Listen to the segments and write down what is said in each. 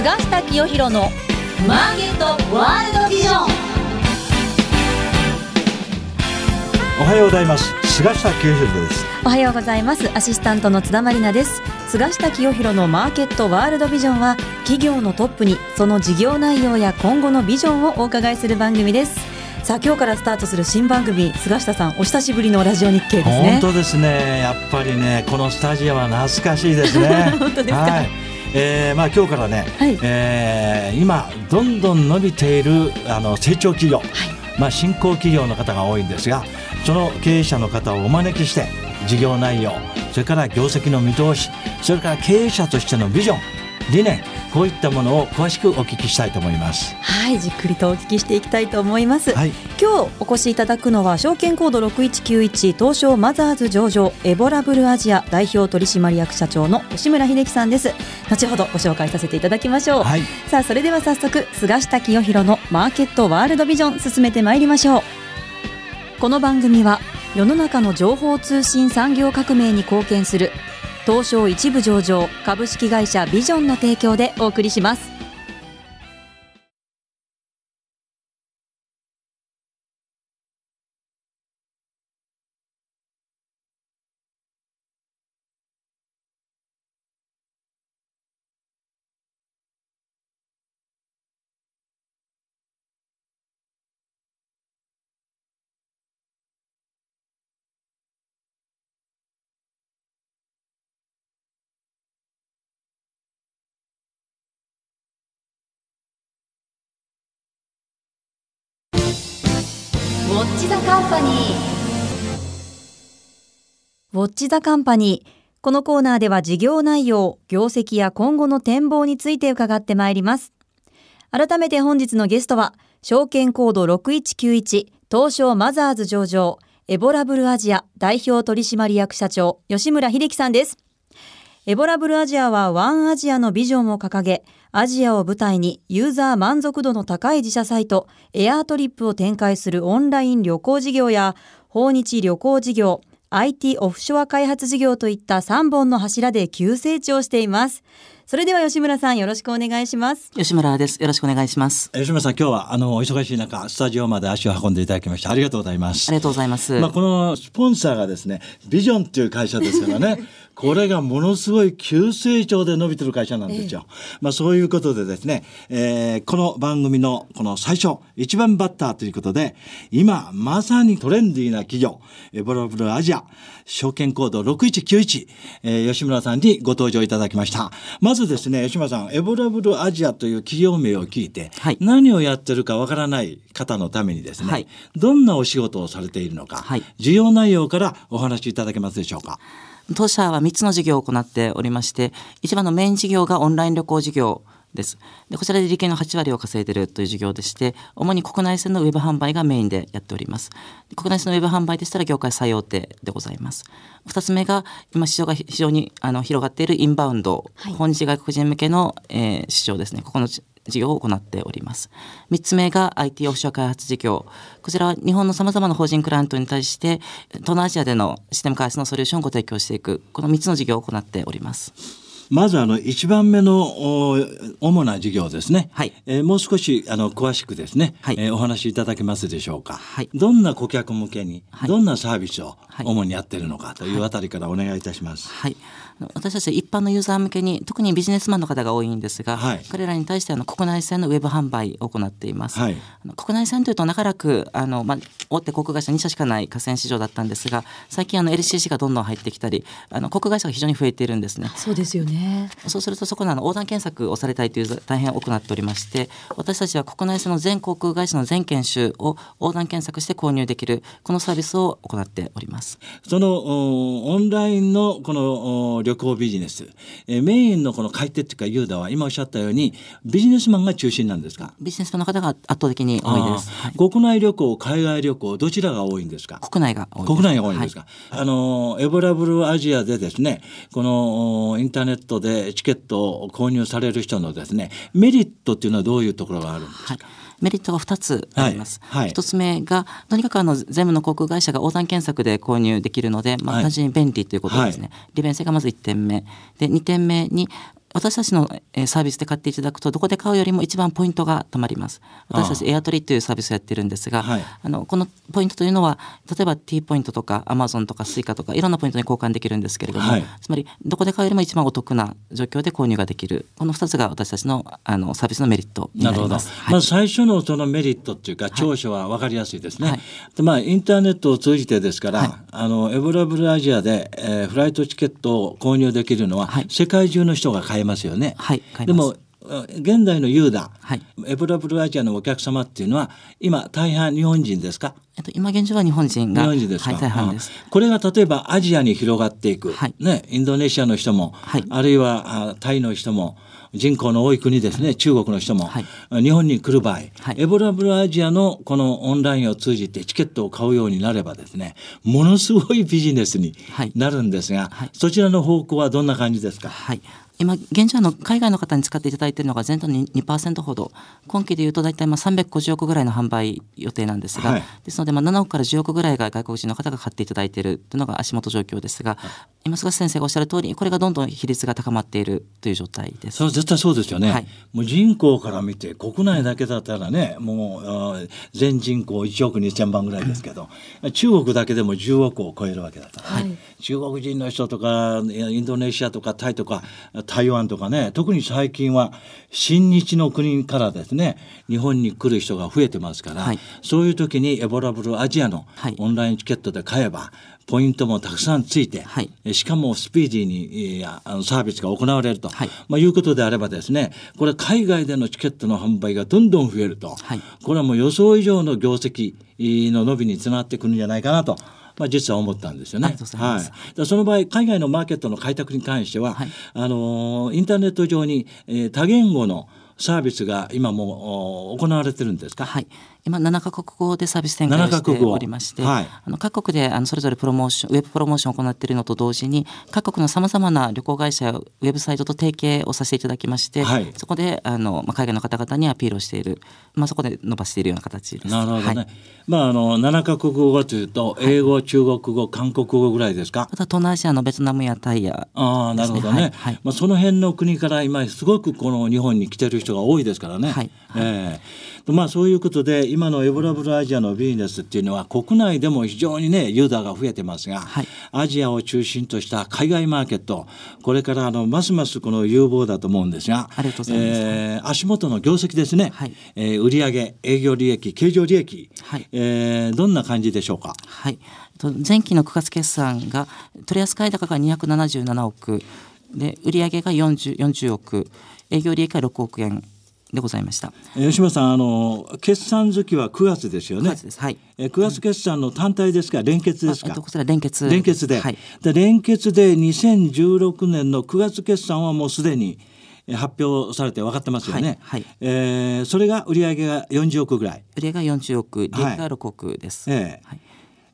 菅下清弘のマーケットワールドビジョン。おはようございます。菅下清弘です。おはようございます。アシスタントの津田まりなです。菅下清弘のマーケットワールドビジョンは企業のトップにその事業内容や今後のビジョンをお伺いする番組です。さあ今日からスタートする新番組菅下さんお久しぶりのラジオ日経ですね。本当ですね。やっぱりねこのスタジオは懐かしいですね。本当ですか、はいえーまあ、今日からね、はい。えー今どんどん伸びているあの成長企業、まあ、新興企業の方が多いんですがその経営者の方をお招きして事業内容それから業績の見通しそれから経営者としてのビジョン理念こういったものを詳しくお聞きしたいと思います。はいじっくりとお聞きしていきたいと思います、はい。今日お越しいただくのは証券コード6191東証マザーズ上場エボラブルアジア代表取締役社長の吉村秀樹さんです。後ほどご紹介させていただきましょう、はい。さあそれでは早速菅下清弘のマーケットワールドビジョン進めてまいりましょう。この番組は世の中の情報通信産業革命に貢献する東証一部上場株式会社ビジョンの提供でお送りします。ォッチ・ザ・カンパニーウォッチ・ザ・カンパニーこのコーナーでは事業内容、業績や今後の展望について伺ってまいります。改めて本日のゲストは、証券コード6191東証マザーズ上場エボラブルアジア代表取締役社長吉村秀樹さんです。エボラブルアジアはワンアジアのビジョンを掲げ、アジアを舞台にユーザー満足度の高い自社サイト、エアートリップを展開するオンライン旅行事業や、訪日旅行事業、IT オフショア開発事業といった3本の柱で急成長しています。それでは吉村さんよろしくお願いします。吉村です。よろしくお願いします。吉村さん今日はあのお忙しい中スタジオまで足を運んでいただきましてありがとうございますありがとうございます。まあ、このスポンサーがですねビジョンっていう会社ですからね これがものすごい急成長で伸びてる会社なんですよ。まあ、そういうことでですね、えーこの番組のこの最初一番バッターということで今まさにトレンディーな企業エボラブルアジア証券コード6191、えー吉村さんにご登場いただきました。まずですね吉村さんエボラブルアジアという企業名を聞いて、はい何をやってるかわからない方のためにですね、はいどんなお仕事をされているのか、はい需要内容からお話しいただけますでしょうか。当社は3つの事業を行っておりまして、一番のメイン事業がオンライン旅行事業です。でこちらで利益の8割を稼いでいるという事業でして、主に国内線のウェブ販売がメインでやっております。で国内線のウェブ販売でしたら業界最大手でございます。2つ目が今市場が非常にあの広がっているインバウンド、訪日外国人向けの、えー市場ですね。ここの事業を行っております。3つ目が IT オフショア開発事業。こちらは日本の様々な法人クライアントに対して、東南アジアでのシステム開発のソリューションをご提供していく、この3つの事業を行っております。まずあの一番目のお主な事業ですね。はいえーもう少しあの詳しくですね、はいえーお話しいただけますでしょうか。はいどんな顧客向けに、はいどんなサービスをはい主にやっているのかというあたりからお願いいたします。はい。あの私たち一般のユーザー向けに、特にビジネスマンの方が多いんですが、はい彼らに対してあの国内線のウェブ販売を行っています。はいあの国内線というと長らくあの、まあ、大手航空会社2社しかない河川市場だったんですが、最近あの LCC がどんどん入ってきたり、あの航空会社が非常に増えているんですね。そうですよね。そうするとそこのあの横断検索をされたいという大変多くなっておりまして私たちは国内線の全航空会社の全研修を横断検索して購入できるこのサービスを行っております。そのおオンラインのこのお旅行ビジネス、えーメインのこの買い手っていうかユーザーは今おっしゃったようにビジネスマンが中心なんですか？ビジネスマンの方が圧倒的に多いです。はい。国内旅行海外旅行どちらが多いんですか？国内が多いです。国内が多いんですか、あのエボラブルアジアでですねこのおインターネットでチケットを購入される人のですねメリットっていうのはどういうところがあるんですか、はい、メリットが2つあります。はい。はい。1つ目がとにかくあの全部の航空会社が横断検索で購入できるので、まあ、はい。単純に便利ということですね、利便性がまず1点目。で2点目に私たちのえーサービスで買っていただくとどこで買うよりも一番ポイントが貯まります。私たちエアトリというサービスをやってるんですが、はい。あのこのポイントというのは例えば T ポイントとかアマゾンとかスイカとかいろんなポイントに交換できるんですけれども、はい。つまりどこで買うよりも一番お得な状況で購入ができるこの2つが私たちのあのサービスのメリットになるほど。なります。はい。まず最初のそのメリットっていうか長所は分かりやすいですね。まあインターネットを通じてですから、はい。あのエボラブルアジアで、えーフライトチケットを購入できるのは、はい。世界中の人が買えますよね。はいでもあ現代のユーダ、はい。エボラブルアジアのお客様っていうのは今大半日本人ですか？えっと、今現状は日本人日が本人ですか、はい、大半です。うんこれが例えばアジアに広がっていく、はい。ね、インドネシアの人も、はい。あるいはあタイの人も人口の多い国ですね。中国の人も、はい。日本に来る場合、はい。エボラブルアジアのこのオンラインを通じてチケットを買うようになればですねものすごいビジネスにはい。なるんですが、はい。そちらの方向はどんな感じですか？はい。今現状あの海外の方に使っていただいているのが全体の 2%, 2ほど。今期でいうと大体まあ350億ぐらいの販売予定なんですが、はい。ですのでまあ7億から10億ぐらいが外国人の方が買っていただいているというのが足元状況ですが、今菅先生がおっしゃる通りこれがどんどん比率が高まっているという状態です。それは絶対そうですよね、はい。もう人口から見て国内だけだったらねもう全人口1億2,000万ぐらいですけど中国だけでも10億を超えるわけだから、ね。中国人の人とかインドネシアとかタイとか台湾とかね特に最近は親日の国からですね日本に来る人が増えてますから、はい。そういう時にエボラブルアジアのはい。オンラインチケットで買えばポイントもたくさんついて、はい。えしかもスピーディーにえーあのサービスが行われると、はい。まあ、いうことであればですねこれ海外でのチケットの販売がどんどん増えると、はい。これはもう予想以上の業績の伸びにつながってくるんじゃないかなと。まあ、実は思ったんですよね。はい、その場合海外のマーケットの開拓に関しては、はい。あのーインターネット上に、えー多言語のサービスが今も行われてるんですか？はい、今7カ国語でサービス展開を7カしておりまして、はい。あの各国であのそれぞれプロモーションウェブプロモーションを行っているのと同時に各国のさまざまな旅行会社やウェブサイトと提携をさせていただきまして、はい。そこであの、まあ、海外の方々にアピールをしている、まあ、そこで伸ばしているような形です。なるほどね。はい。まああの7カ国語というと英語、中国語韓国語ぐらいですか？あとは東南アジアのベトナムやタイやああなるほどね、まあ、その辺の国から今すごくこの日本に来てる人が多いですからね。はい。ええ。まあ、そういうことで今のエボラブルアジアのビジネスっていうのは国内でも非常にねユーザーが増えてますが、はい。アジアを中心とした海外マーケットこれからあのますますこの有望だと思うんですがありがとうございます。えー足元の業績ですね、はい。えー売上営業利益経常利益、はい。えーどんな感じでしょうか？はい、と前期の9月決算が取扱高が277億で売上が 40, 40億。営業利益が6億円でございました。えー吉村さんあの決算月は9月ですよね。9月です。はい。えー9月決算の単体ですか？連結ですか？あえっと、こちら連結。連結で,、はい、で連結で2016年の9月決算はもうすでにえー発表されて分かってますよね、はいはい。えーそれが売上が40億ぐらい、売上が40億。利益が6億です。ええ。はい。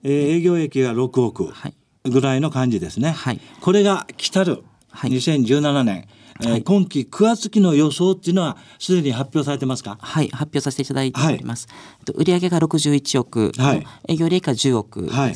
えー営業益が6億はい。ぐらいの感じですね、はい。これが来たるはい2017年、えーはい今期9月期の予想っていうのはすでに発表されてますか？はい、発表させていただいております。えっと売上が61億、はい営業利益が10億です。はい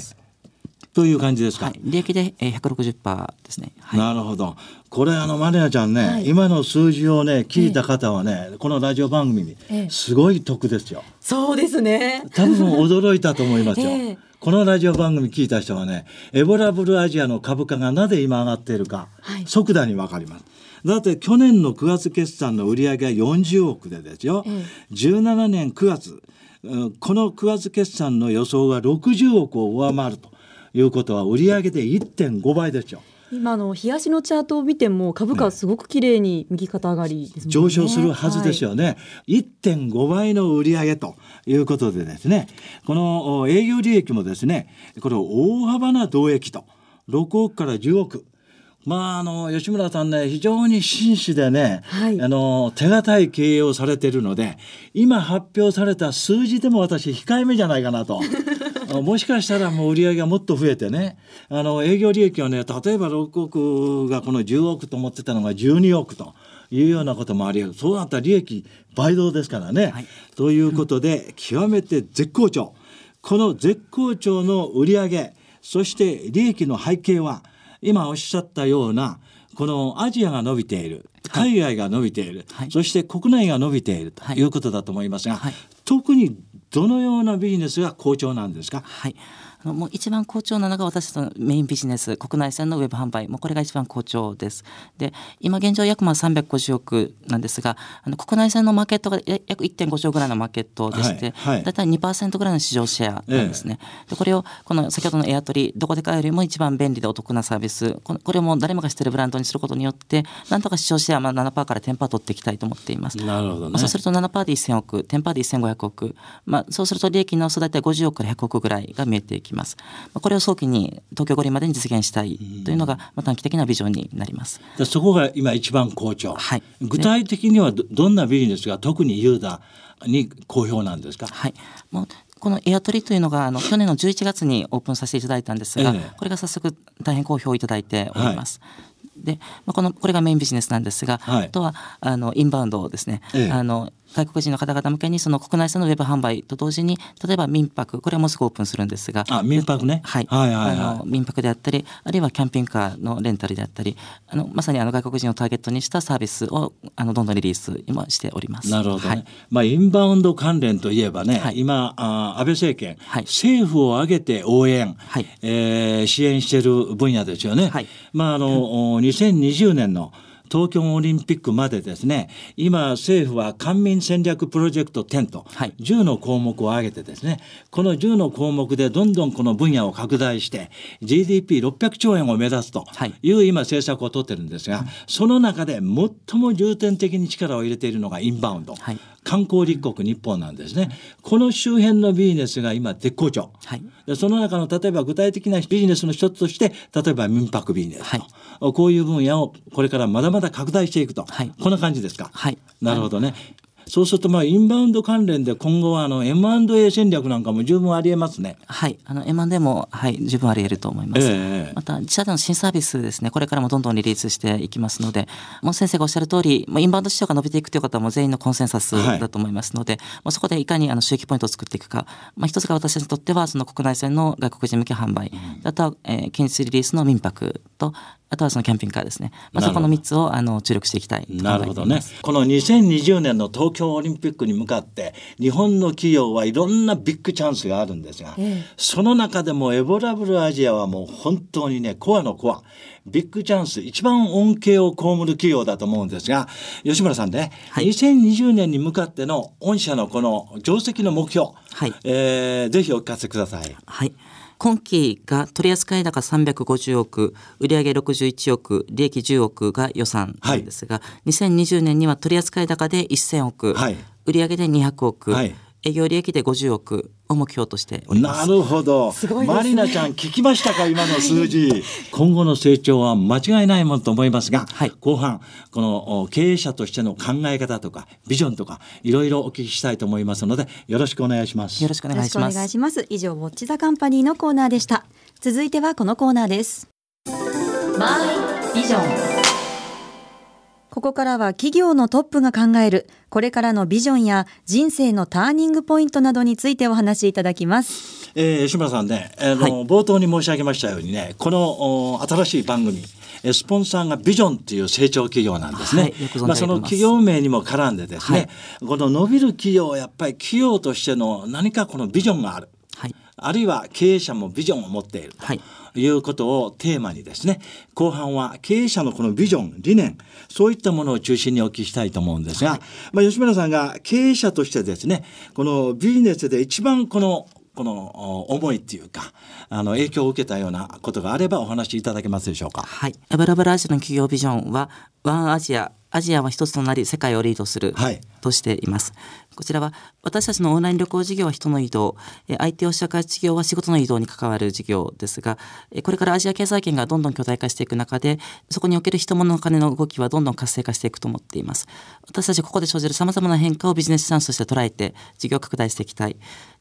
という感じですか、はい、利益でえー160%ですね。はい。なるほど。これあのマリナちゃんね、今の数字をね聞いた方はね、このラジオ番組にええすごい得ですよ。そうですね。多分驚いたと思いますよ。ええこのラジオ番組聞いた人はね、エボラブルアジアの株価がなぜ今上がっているか、はい即座にわかります。だって去年の9月決算の売上が40億でですよ、え17年9月、うんこの9月決算の予想が60億を上回るということは売上で1.5倍ですよ。今の冷やしのチャートを見ても株価はすごく綺麗に右肩上がりね。上昇するはずですよ。よね、1.5倍の売上ということでですねこのお営業利益もですねこれ大幅な増益と6億から10億まああの吉村さんね非常に紳士でね、はいあの手堅い経営をされているので今発表された数字でも私控えめじゃないかなと。あもしかしたらもう売り上げがもっと増えてね。あの営業利益はね例えば6億がこの10億と思ってたのが12億というようなこともあり得る。そうなったら利益倍増ですからね。はい。ということで極めて絶好調。この絶好調の売り上げそして利益の背景は今おっしゃったようなこのアジアが伸びている海外が伸びている、はい。そして国内が伸びているとはい。いうことだと思いますが、はい特にどのようなビジネスが好調なんですか？はい。あのもう一番好調なのが私たちのメインビジネス国内線のウェブ販売。もうこれが一番好調です。で今現状約まあ350億なんですがあの国内線のマーケットがや約1.5兆ぐらいのマーケットでして、はいはい。だいたい2%ぐらいの市場シェアなんですね。でこれをこの先ほどのエアトリどこで買うよりも一番便利でお得なサービス。このこれも誰もが知ってるブランドにすることによってなんとか市場シェアまあ7%から10%取っていきたいと思っています。なるほどね。まあ、そうすると7%で1000億、10%で1500億、まあ、そうすると利益の差大体50億から100億ぐらいが見えていきます。まあ、これを早期に東京五輪までに実現したいというのが、まあ、短期的なビジョンになります。でそこが今一番好調、はい。具体的にはどどんなビジネスが特にユーザーに好評なんですか？はい、もうこのエアトリというのがあの去年の11月にオープンさせていただいたんですが、ええ。これが早速大変好評いただいております。で、まあ、このこれがメインビジネスなんですが、はい。あとはあのインバウンドですね、ええ。あの外国人の方々向けにその国内線のウェブ販売と同時に例えば民泊これはもうすぐオープンするんですがあ民泊ね。はい、はいはいはい。あの民泊であったりあるいはキャンピングカーのレンタルであったりあのまさにあの外国人をターゲットにしたサービスをあのどんどんリリース今しております。なるほどね、はい。まあインバウンド関連といえばね、はい。今あ安倍政権、はい。政府を挙げて応援、はい。えー支援している分野ですよね。はい。まああの、お2020年の東京オリンピックまでですね今政府は官民戦略プロジェクト10とはい。10の項目を挙げてですねこの10の項目でどんどんこの分野を拡大して GDP600 兆円を目指すとはい。いう今政策を取ってるんですが、その中で最も重点的に力を入れているのがインバウンド、はい観光立国日本なんですね、この周辺のビジネスが今絶好調、はい。でその中の例えば具体的なビジネスの一つとして例えば民泊ビジネスと、はい。こういう分野をこれからまだまだ拡大していくと、はい。こんな感じですか？はい。なるほどね。そうするとまあインバウンド関連で今後はあの M&A 戦略なんかも十分ありえますね。はい、あの M&A も、はい、十分あり得ると思います。ええまた自社での新サービスですね、これからもどんどんリリースしていきますので、もう先生がおっしゃる通り、もうインバウンド市場が伸びていくという方はもう全員のコンセンサスはい。だと思いますので、もうそこでいかにあの収益ポイントを作っていくか、まあ、一つが私たちにとってはその国内線の外国人向け販売、あとは、えー、近日リリースの民泊と、あとはそのキャンピングカーですね、まあ、そこの3つをあの注力していきたい。なるほどね。この2020年の東京オリンピックに向かって日本の企業はいろんなビッグチャンスがあるんですが、ええその中でもエボラブルアジアはもう本当にねコアのコアビッグチャンス一番恩恵を被る企業だと思うんですが吉村さんね、はい2020年に向かっての御社のこの定石の目標、はいえーぜひお聞かせください。はい。今期が取扱高350億、売上61億、利益10億が予算なんですが、2020年には取扱高で1000億、はい。売上で200億、はい営業利益で50億を目標としておりまなす。るほど、すごいですねマリナちゃん聞きましたか今の数字今後の成長は間違いないものと思いますが、はい後半このお経営者としての考え方とかビジョンとかいろいろお聞きしたいと思いますのでよろしくお願いしますよろしくお。願いします。以上、ウォッチザカンパニーのコーナーでした。続いてはこのコーナーです。マイビジョン。ここからは企業のトップが考えるこれからのビジョンや人生のターニングポイントなどについてお話しいただきます。えー吉村さんね、あのはい冒頭に申し上げましたようにねこのお新しい番組えースポンサーがビジョンっていう成長企業なんですね。はいますまあその企業名にも絡んでですね、この伸びる企業はやっぱり企業としての何かこのビジョンがある。はい。あるいは経営者もビジョンを持っているはいということをテーマにですね、後半は経営者のこのビジョン、理念、そういったものを中心にお聞きしたいと思うんですが、まあ、吉村さんが経営者としてですね、このビジネスで一番このこのお思いっていうか、あの影響を受けたようなことがあればお話しいただけますでしょうか？はい。エバラバラアジアの企業ビジョンは、ワンアジア、アジアは一つとなり世界をリードするはいとしています。こちらは私たちのオンライン旅行事業は人の移動、え IT を社会事業は仕事の移動に関わる事業ですが、えこれからアジア経済圏がどんどん巨大化していく中で、そこにおける人物の金の動きはどんどん活性化していくと思っています。私たちここで生じる様々な変化をビジネスチャンスとして捉えて事業拡大していきたい。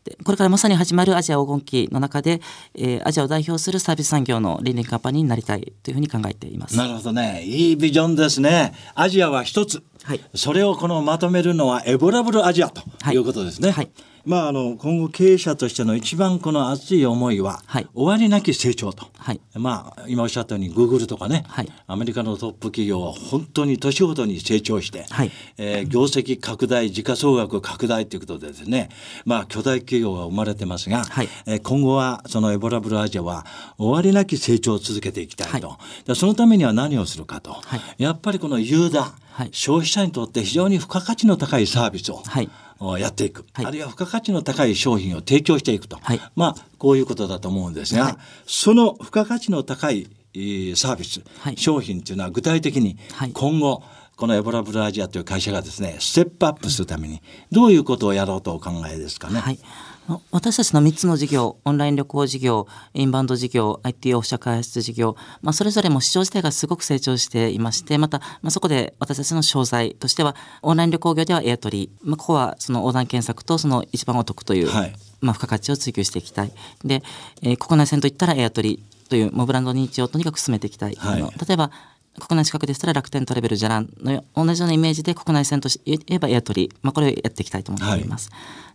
でこれからまさに始まるアジア黄金期の中で、えーアジアを代表するサービス産業のリーディンカンパニーになりたいというふうに考えています。なるほどね。いいビジョンですね。アジアは一つ。はい。それをこのまとめるのはエボラブルアジアとい。うことですね。はい。まあ、あの今後経営者としての一番この熱い思いは、はい。終わりなき成長と、はい。まあ、今おっしゃったようにグーグルとかね、はい。アメリカのトップ企業は本当に年ごとに成長して、はい。えー業績拡大時価総額拡大ということでですね、まあ、巨大企業が生まれてますが、はい。えー今後はそのエボラブルアジアは終わりなき成長を続けていきたいと、そのためには何をするかと、はい。やっぱりこのユーザー、はい消費者にとって非常に付加価値の高いサービスを、はい。やっていく、はい。あるいは付加価値の高い商品を提供していくと、はい。まあこういうことだと思うんですが、はい。その付加価値の高いえーサービス、はい。商品というのは具体的にはい。今後、このエボラブルアジアという会社がですねステップアップするためにどういうことをやろうとお考えですかね？私たちの3つの事業、オンライン旅行事業、インバウンド事業、IT オフィシャ開発事業、まあ、それぞれも市場自体がすごく成長していまして、また、まあ、そこで私たちの商材としては、オンライン旅行業ではエアトリー、まあ、ここはその横断検索とその一番お得という、はいまあ、付加価値を追求していきたい。で、えー国内線といったらエアトリーという、もうブランド認知をとにかく進めていきたい。はい例えば、国内資格でしたら楽天トラベルじゃらんのよ同じようなイメージで国内線とし言えばエアトリー、まあ、これをやっていきたいと思っております。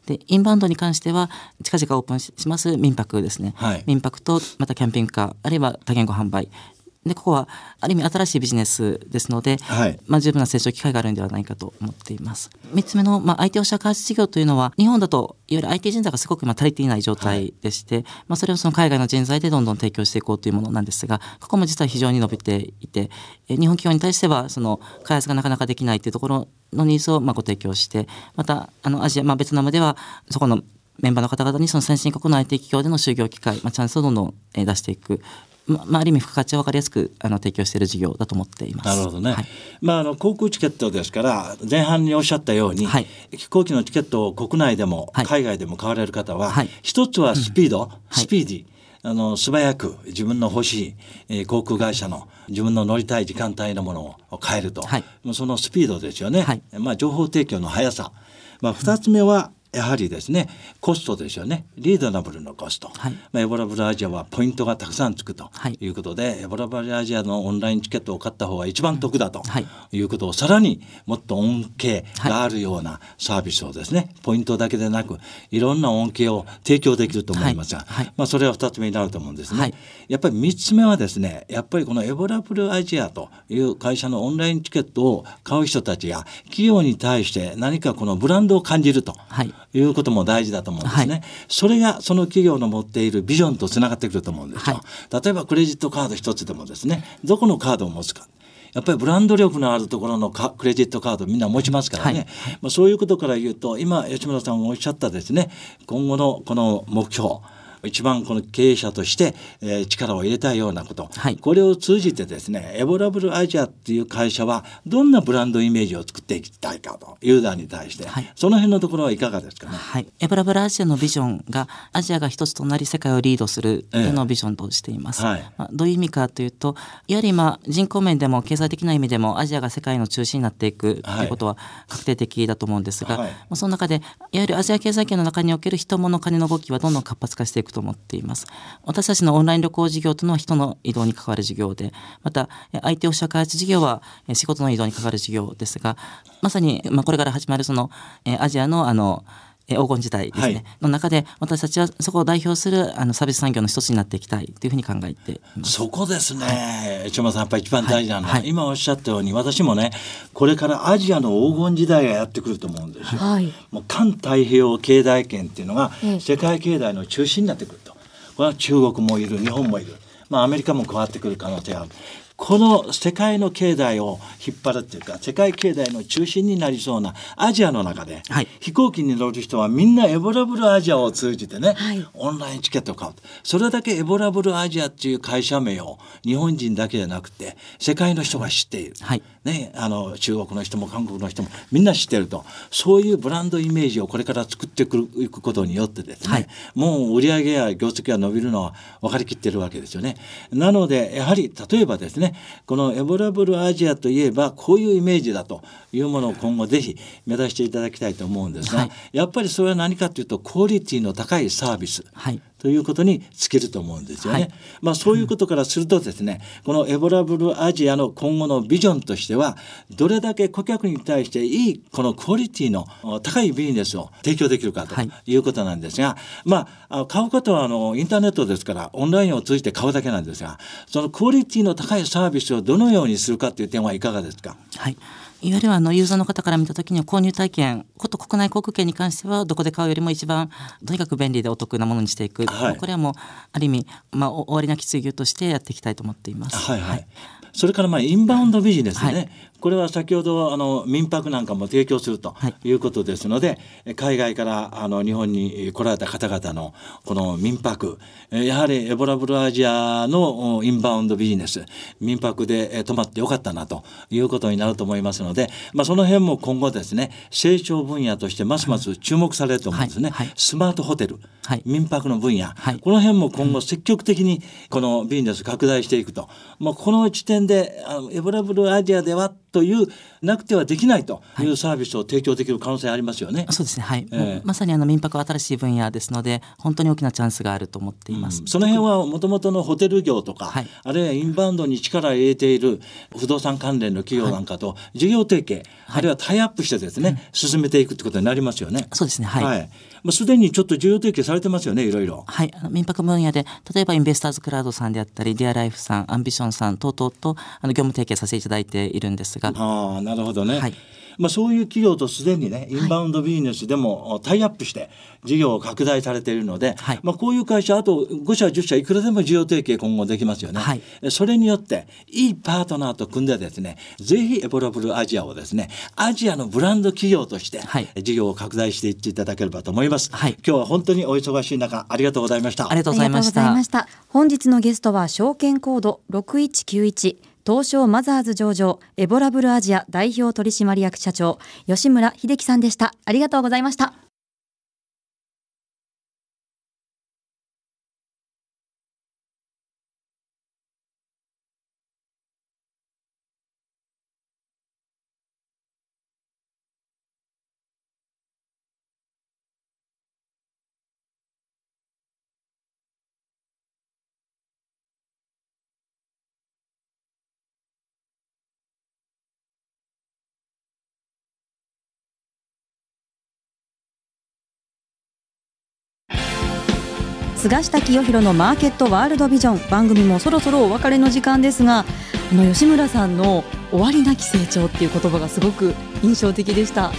でインバウンドに関しては近々オープンしします民泊ですね、はい。民泊とまたキャンピングカーあるいは多言語販売でここはある意味新しいビジネスですので、はい。まあ、十分な成長機会があるんではないかと思っています。3つ目の、まあ、IT オシャ開発事業というのは日本だといわゆる IT 人材がすごく今足りていない状態でして、まあ、それをその海外の人材でどんどん提供していこうというものなんですがここも実は非常に伸びていてえ日本企業に対してはその開発がなかなかできないというところのニーズをまあご提供してまたあのアジア、まあ、ベトナムではそこのメンバーの方々にその先進国の IT 企業での就業機会、まあ、チャンスをどんどんえー出していく、ままあ、ある意味付加価値を分かりやすくあの提供している事業だと思っています。なるほどね、はい。まあ、あの航空チケットですから前半におっしゃったように、はい。飛行機のチケットを国内でもはい。海外でも買われる方は、はい。一つはスピード、い。スピーディーあの素早く自分の欲しい、えー航空会社の自分の乗りたい時間帯のものを買えると、はい。もうそのスピードですよね、はい。まあ、情報提供の速さ、まあ、2つ目はやはりですねコストですよね。リードナブルのコスト、はい。まあ、エボラブルアジアはポイントがたくさんつくとはい。いうことで、エボラブルアジアのオンラインチケットを買った方が一番得だとはい。いうことをさらにもっと恩恵があるようなサービスをですね、ポイントだけでなくいろんな恩恵を提供できると思いますが、はい。はい。まあ、それは2つ目になると思うんですね。はい。やっぱり3つ目はですねやっぱりこのエボラブルアジアという会社のオンラインチケットを買う人たちや企業に対して何かこのブランドを感じると。はいいうことも大事だと思うんですね。はいそれがその企業の持っているビジョンとつながってくると思うんですよ。は例えばクレジットカード一つでもですねどこのカードを持つか。やっぱりブランド力のあるところのカクレジットカードみんな持ちますからね、はいまあ、そういうことから言うと今吉村さんがおっしゃったですね今後のこの目標一番この経営者として、えー力を入れたいようなこと、はい。これを通じてですねエボラブルアジアっていう会社はどんなブランドイメージを作っていきたいかとユーザーに対して、はい。その辺のところはいかがですかね？はい、エブラブラアジアのビジョンがアジアが一つとなり世界をリードするというのをビジョンとしています。ええはい。まあ、どういう意味かというとやはり今人口面でも経済的な意味でもアジアが世界の中心になっていくとい。うことは確定的だと思うんですが、はい。まあその中でいわゆるアジア経済圏の中における人物金の動きはどんどん活発化していくと思っています。私たちのオンライン旅行事業というのは人の移動に関わる事業でまたえ相手を社開発事業は仕事の移動に関わる事業ですがまさに、まあ、これから始まるそのアジアのあの黄金時代ですね、はい。の中で私たちはそこを代表するあのサービス産業の一つになっていきたいというふうに考えています。そこですね、市村さんやっぱり一番大事なのは、はい。はい。今おっしゃったように私もねこれからアジアの黄金時代がやってくると思うんですよ。はい。もう環太平洋経済圏っていうのがええ。世界経済の中心になってくると。これは中国もいる日本もいる、まあ、アメリカも加わってくる可能性がある。この世界の経済を引っ張るっていうか世界経済の中心になりそうなアジアの中で、はい。飛行機に乗る人はみんなエボラブルアジアを通じてね、はい。オンラインチケットを買うそれだけエボラブルアジアっていう会社名を日本人だけじゃなくて世界の人が知っている、はい。ね、あの中国の人も韓国の人もみんな知ってると。そういうブランドイメージをこれから作ってくるいくことによってですね、はい。もう売上や業績が伸びるのは分かりきってるわけですよね。なのでやはり例えばですねこのエボラブルアジアといえばこういうイメージだというものを今後ぜひ目指していただきたいと思うんですが、はい。やっぱりそれは何かというとクオリティの高いサービス、はいということに尽きると思うんですよね。はいまあそういうことからするとですね、このエボラブルアジアの今後のビジョンとしてはどれだけ顧客に対していいこのクオリティのお高いビジネスを提供できるかとはいいうことなんですが、まああ買うことはあのインターネットですからオンラインを通じて買うだけなんですがそのクオリティの高いサービスをどのようにするかという点はいかがですか？はい。いわゆるあのユーザーの方から見たときには購入体験、こと国内航空券に関してはどこで買うよりも一番とにかく便利でお得なものにしていく。はいこれはもうある意味まあお終わりなき追求としてやっていきたいと思っています。はいはい。それからまあインバウンドビジネスね、はいこれは先ほどあの民泊なんかも提供するとはい。いうことですので、海外からあの日本に来られた方々のこの民泊えーやはりエボラブルアジアのおインバウンドビジネス民泊でえー泊まってよかったなということになると思いますので、まあ、その辺も今後ですね成長分野としてますます注目されると思うんですね、はい。はい。スマートホテル、はい。民泊の分野、はい。この辺も今後積極的にこのビジネス拡大していくと、まあ、この時点であのエボラブルアジアではというなくてはできないというサービスを提供できる可能性ありますよね。そうですね。はい。ええもうまさにあの民泊は新しい分野ですので、本当に大きなチャンスがあると思っています。その辺はもともとのホテル業とか、はいあるいはインバウンドに力を入れている不動産関連の企業なんかと事業提携、あるいはタイアップしてですね、進めていくってことになりますよね。そうですね。はい。まあ、すでにちょっと事業提携されてますよねいろいろ。はい、あの民泊分野で例えばインベスターズクラウドさんであったりディアライフさんアンビションさん等々とあの業務提携させていただいているんですが。ああなるほどね、はいまあ、そういう企業とすでにねインバウンドビジネスでもタイアップして事業を拡大されているので、はい。まあ、こういう会社あと5社10社いくらでも事業提携今後できますよね、はい。それによっていいパートナーと組んでですねぜひエボラブルアジアをですねアジアのブランド企業としてはい。事業を拡大していっていただければと思います、はい。今日は本当にお忙しい中ありがとうございましたありがとうございましたありがとうございました。本日のゲストは証券コード6191東証マザーズ上場エボラブルアジア代表取締役社長吉村秀樹さんでした。ありがとうございました。菅下清弘のマーケットワールドビジョン番組もそろそろお別れの時間ですがあの吉村さんの終わりなき成長っていう言葉がすごく印象的でした。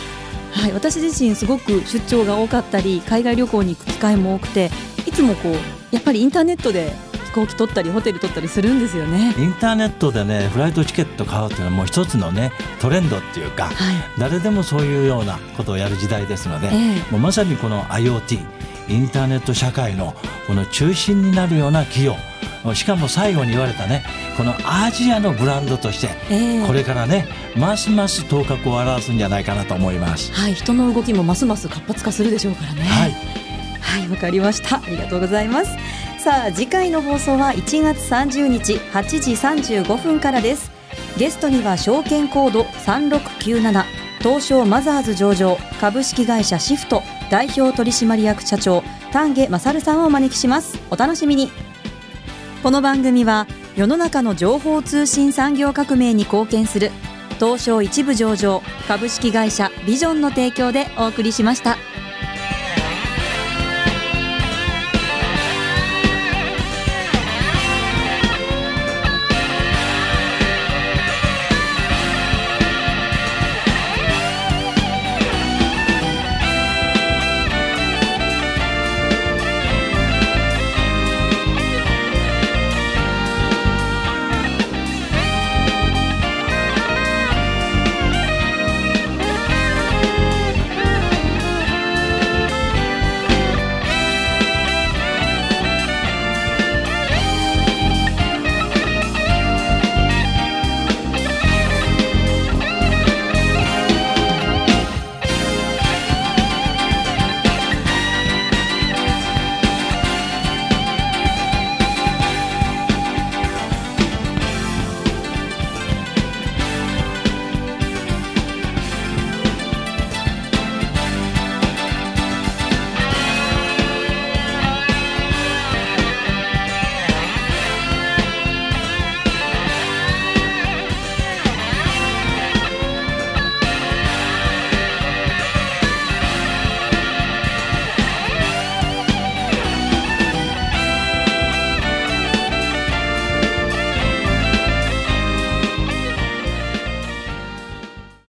はい、私自身すごく出張が多かったり海外旅行に行く機会も多くていつもこうやっぱりインターネットで飛行機取ったりホテル取ったりするんですよね。インターネットでねフライトチケット買うっていうのはもう一つのねトレンドっていうか、はい誰でもそういうようなことをやる時代ですので、ええもうまさにこの IoT インターネット社会のこの中心になるような企業しかも最後に言われたねこのアジアのブランドとして、ええこれからねますます頭角を現すんじゃないかなと思います。はい、人の動きもますます活発化するでしょうからね。はいはい、わかりました。ありがとうございます。さあ、次回の放送は1月30日8時35分からです。ゲストには証券コード3697東証マザーズ上場株式会社シフト代表取締役社長丹下勝さんをお招きします。お楽しみに。この番組は世の中の情報通信産業革命に貢献する東証一部上場株式会社ビジョンの提供でお送りしました。